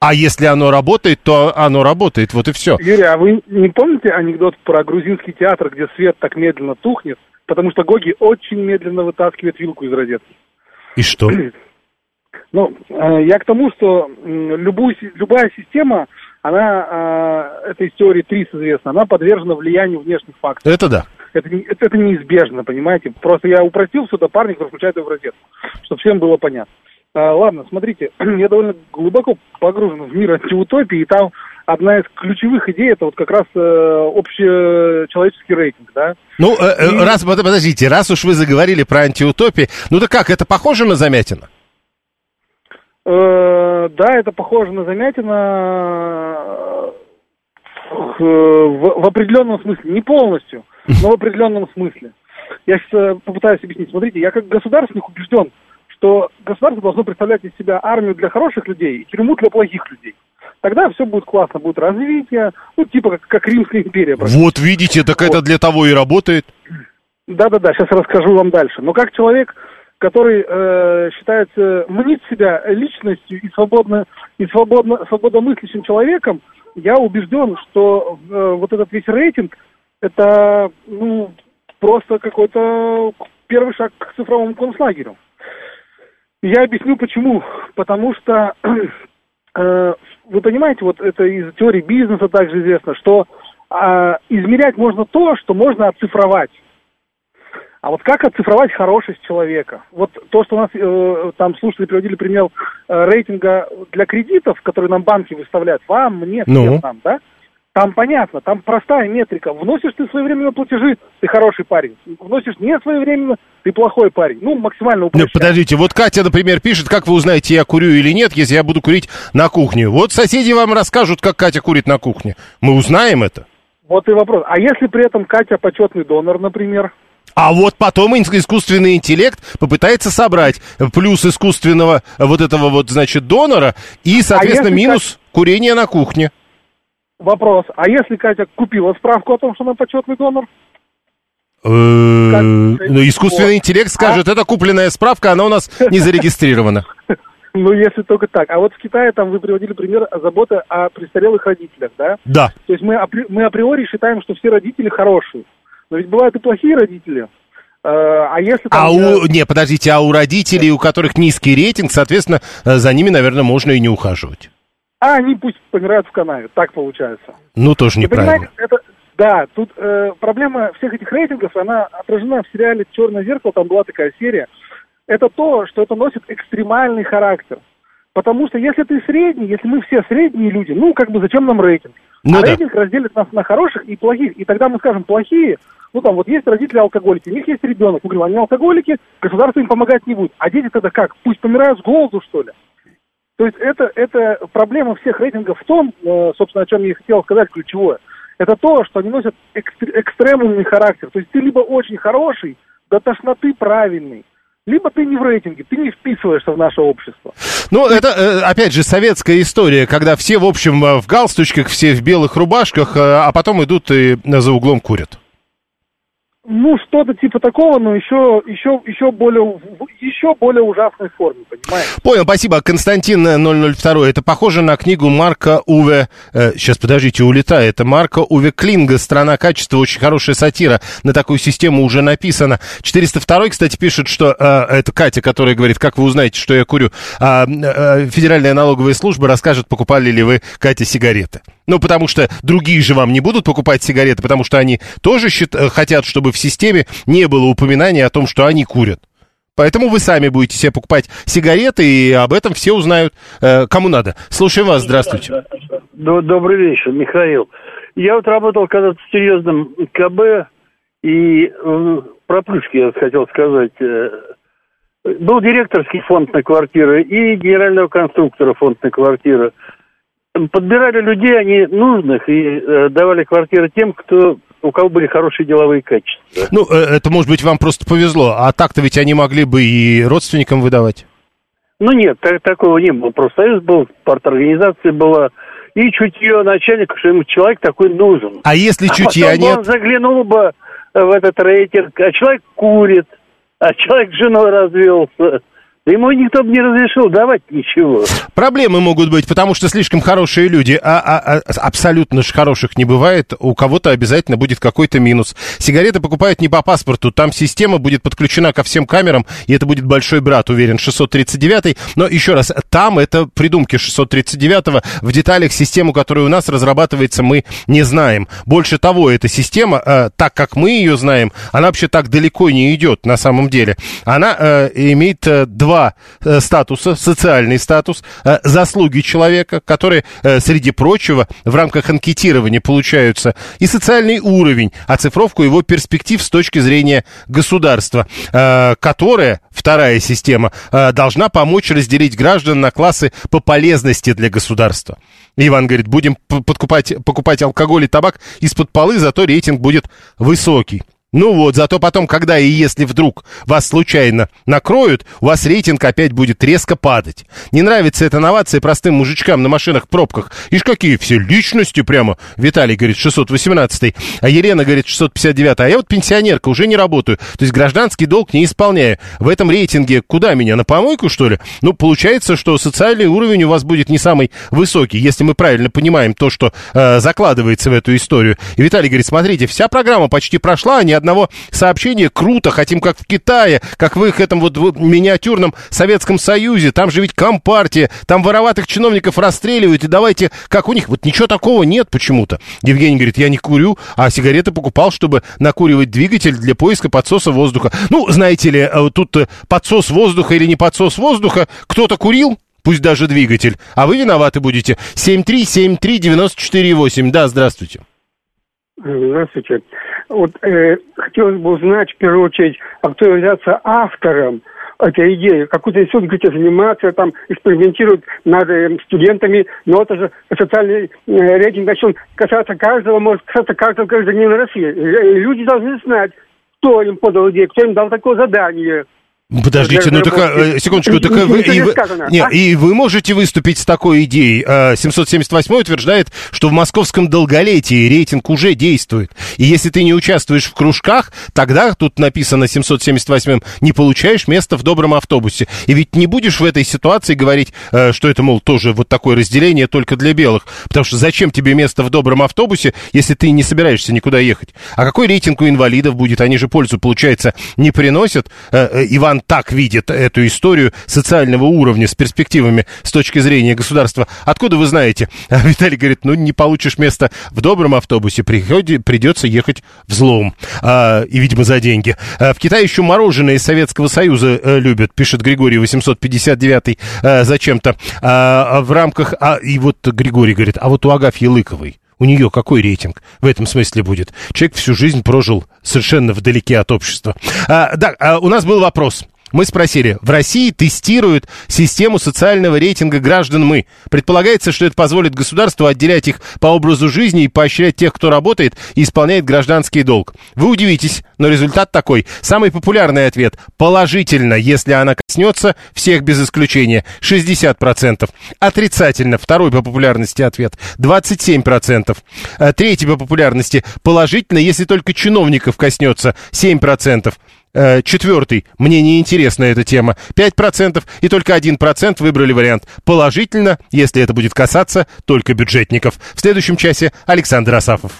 А если оно работает, то оно работает, вот и все. Юрий, а вы не помните анекдот про грузинский театр, где свет так медленно тухнет, потому что Гоги очень медленно вытаскивает вилку из розетки? И что? Ну, э, я к тому, что любую, любая система, она, э, это из теории ТРИС известно, она подвержена влиянию внешних факторов. Это да это, это, это неизбежно, понимаете? Просто я упростил сюда парня, который включает его в розетку, чтобы всем было понятно. А, ладно, смотрите, я довольно глубоко погружен в мир антиутопии, и там одна из ключевых идей это вот как раз э, общечеловеческий рейтинг, да. Ну, э, э, и... раз, подождите, раз уж вы заговорили про антиутопии, ну да как, это похоже на Замятина? Э, да, это похоже на Замятина э, в, в определенном смысле, не полностью но в определенном смысле. Я сейчас э, попытаюсь объяснить. Смотрите, я как государственник убежден, что государство должно представлять из себя армию для хороших людей и тюрьму для плохих людей. Тогда все будет классно, будет развитие, ну, типа как, как Римская империя. Вот видите, так вот. это для того и работает. Да-да-да, сейчас расскажу вам дальше. Но как человек, который э, считается, мнит себя личностью и свободно, и свободно, свободомыслящим человеком, я убежден, что э, вот этот весь рейтинг – это ну, просто какой-то первый шаг к цифровому концлагерю. Я объясню почему. Потому что, э, вы понимаете, вот это из теории бизнеса также известно, что э, измерять можно то, что можно оцифровать. А вот как оцифровать хорошесть человека? Вот то, что у нас э, там слушатели приводили пример э, рейтинга для кредитов, которые нам банки выставляют, вам, мне, всем ну. нам, да? Там понятно, там простая метрика. Вносишь ты своевременно платежи, ты хороший парень. Вносишь не своевременно, ты плохой парень. Ну, максимально упрощая. Ну, подождите, вот Катя, например, пишет, как вы узнаете, я курю или нет, если я буду курить на кухне. Вот соседи вам расскажут, как Катя курит на кухне. Мы узнаем это? Вот и вопрос. А если при этом Катя почетный донор, например? А вот потом искусственный интеллект попытается собрать плюс искусственного вот этого вот, значит, донора и, соответственно, а минус Катя... курение на кухне. Вопрос. А если Катя купила справку о том, что она почетный донор? Э, ну, искусственный интеллект скажет, а? это купленная справка, она у нас не зарегистрирована. Ну, если только так. А вот в Китае, там вы приводили пример заботы о престарелых родителях, да? Да. То есть мы, мы априори считаем, что все родители хорошие. Но ведь бывают и плохие родители. Э, а если там... А у... Не, подождите, а у родителей, у которых низкий рейтинг, соответственно, э, за ними, наверное, можно и не ухаживать а они пусть помирают в канаве. Так получается. Ну, тоже неправильно. Это, да, тут э, проблема всех этих рейтингов, она отражена в сериале «Черное зеркало», там была такая серия. Это то, что это носит экстремальный характер. Потому что если ты средний, если мы все средние люди, ну, как бы зачем нам рейтинг? Ну, а да. рейтинг разделит нас на хороших и плохих. И тогда мы скажем, плохие, ну, там, вот есть родители алкоголики, у них есть ребенок. Мы говорим, они алкоголики, государство им помогать не будет. А дети тогда как? Пусть помирают с голоду, что ли? То есть это, это проблема всех рейтингов в том, э, собственно, о чем я хотел сказать ключевое. Это то, что они носят экстремальный характер. То есть ты либо очень хороший, до тошноты правильный, либо ты не в рейтинге, ты не вписываешься в наше общество. Ну, это, э, опять же, советская история, когда все, в общем, э, в галстучках, все в белых рубашках, а потом идут и за углом курят. Ну, что-то типа такого, но еще, еще, еще более, еще более ужасной форме, понимаешь? Понял, спасибо. Константин 002. Это похоже на книгу Марка Уве... Э, сейчас, подождите, улетаю. Это Марка Уве Клинга «Страна качества». Очень хорошая сатира. На такую систему уже написано. 402, кстати, пишет, что... Э, это Катя, которая говорит, как вы узнаете, что я курю. А, э, Федеральная налоговая служба расскажет, покупали ли вы, Катя, сигареты. Ну, потому что другие же вам не будут покупать сигареты, потому что они тоже счит, э, хотят, чтобы в системе не было упоминания о том, что они курят. Поэтому вы сами будете себе покупать сигареты, и об этом все узнают, э, кому надо. Слушаем вас, здравствуйте. Добрый вечер, Михаил. Я вот работал когда-то в серьезном КБ, и про плюшки я хотел сказать. Э, был директорский фонд на квартиры и генерального конструктора фонд на квартиры подбирали людей, они нужных, и э, давали квартиры тем, кто у кого были хорошие деловые качества. Ну, э, это, может быть, вам просто повезло. А так-то ведь они могли бы и родственникам выдавать. Ну, нет, так, такого не было. Профсоюз был, парторганизация была, и чутье начальника, что ему человек такой нужен. А если а чутья нет? он заглянул бы в этот рейтинг, а человек курит, а человек с женой развелся. Ему никто бы не разрешил давать ничего. Проблемы могут быть, потому что слишком хорошие люди, а, а, а абсолютно же хороших не бывает. У кого-то обязательно будет какой-то минус. Сигареты покупают не по паспорту, там система будет подключена ко всем камерам, и это будет большой брат, уверен, 639 Но еще раз, там это придумки 639 в деталях систему, которая у нас разрабатывается, мы не знаем. Больше того, эта система, э, так как мы ее знаем, она вообще так далеко не идет на самом деле. Она э, имеет э, два два э, статуса. Социальный статус, э, заслуги человека, которые, э, среди прочего, в рамках анкетирования получаются, и социальный уровень, оцифровку его перспектив с точки зрения государства, которая, вторая система, должна помочь разделить граждан на классы по полезности для государства. Иван говорит, будем подкупать, покупать алкоголь и табак из-под полы, зато рейтинг будет высокий. Ну вот, зато потом, когда и если вдруг вас случайно накроют, у вас рейтинг опять будет резко падать. Не нравится эта новация простым мужичкам на машинах в пробках. Ишь, какие все личности прямо. Виталий говорит 618, а Елена говорит 659. А я вот пенсионерка, уже не работаю. То есть гражданский долг не исполняю. В этом рейтинге куда меня, на помойку, что ли? Ну, получается, что социальный уровень у вас будет не самый высокий, если мы правильно понимаем то, что э, закладывается в эту историю. И Виталий говорит, смотрите, вся программа почти прошла, а ни одного сообщения. Круто, хотим как в Китае, как в их этом вот миниатюрном Советском Союзе. Там же ведь компартия, там вороватых чиновников расстреливают, и давайте, как у них. Вот ничего такого нет почему-то. Евгений говорит, я не курю, а сигареты покупал, чтобы накуривать двигатель для поиска подсоса воздуха. Ну, знаете ли, э, тут э, подсос воздуха или не подсос воздуха, кто-то курил, пусть даже двигатель, а вы виноваты будете. 7373948. Да, здравствуйте. Здравствуйте. Вот э, хотелось бы узнать, в первую очередь, а кто является автором этой идеи. Какой-то институт, где заниматься, там, экспериментируют над э, студентами, но это же социальный э, рейтинг начнет касаться каждого, может касаться каждого гражданина России. Э, люди должны знать, кто им подал идею, кто им дал такое задание. Подождите, ну так, э, секундочку, так вы, и, вы, не, а? и вы можете выступить с такой идеей. 778 э, утверждает, что в московском долголетии рейтинг уже действует. И если ты не участвуешь в кружках, тогда, тут написано 778, не получаешь место в добром автобусе. И ведь не будешь в этой ситуации говорить, э, что это, мол, тоже вот такое разделение только для белых. Потому что зачем тебе место в добром автобусе, если ты не собираешься никуда ехать? А какой рейтинг у инвалидов будет? Они же пользу, получается, не приносят. Иван так видит эту историю социального уровня с перспективами с точки зрения государства. Откуда вы знаете? А Виталий говорит, ну не получишь место в добром автобусе, приходи, придется ехать в злом. А, и, видимо, за деньги. А, в Китае еще мороженое из Советского Союза а, любят, пишет Григорий 859 а, зачем-то. А, в рамках... А, и вот Григорий говорит, а вот у Агафьи Лыковой у нее какой рейтинг в этом смысле будет? Человек всю жизнь прожил совершенно вдалеке от общества. А, да, а у нас был вопрос. Мы спросили, в России тестируют систему социального рейтинга граждан мы. Предполагается, что это позволит государству отделять их по образу жизни и поощрять тех, кто работает и исполняет гражданский долг. Вы удивитесь, но результат такой. Самый популярный ответ – положительно, если она коснется всех без исключения 60%. Отрицательно второй по популярности ответ 27%. Э, третий по популярности положительно, если только чиновников коснется 7%. Э, четвертый, мне не интересна эта тема, 5%, и только 1% выбрали вариант положительно, если это будет касаться только бюджетников. В следующем часе Александр Асафов.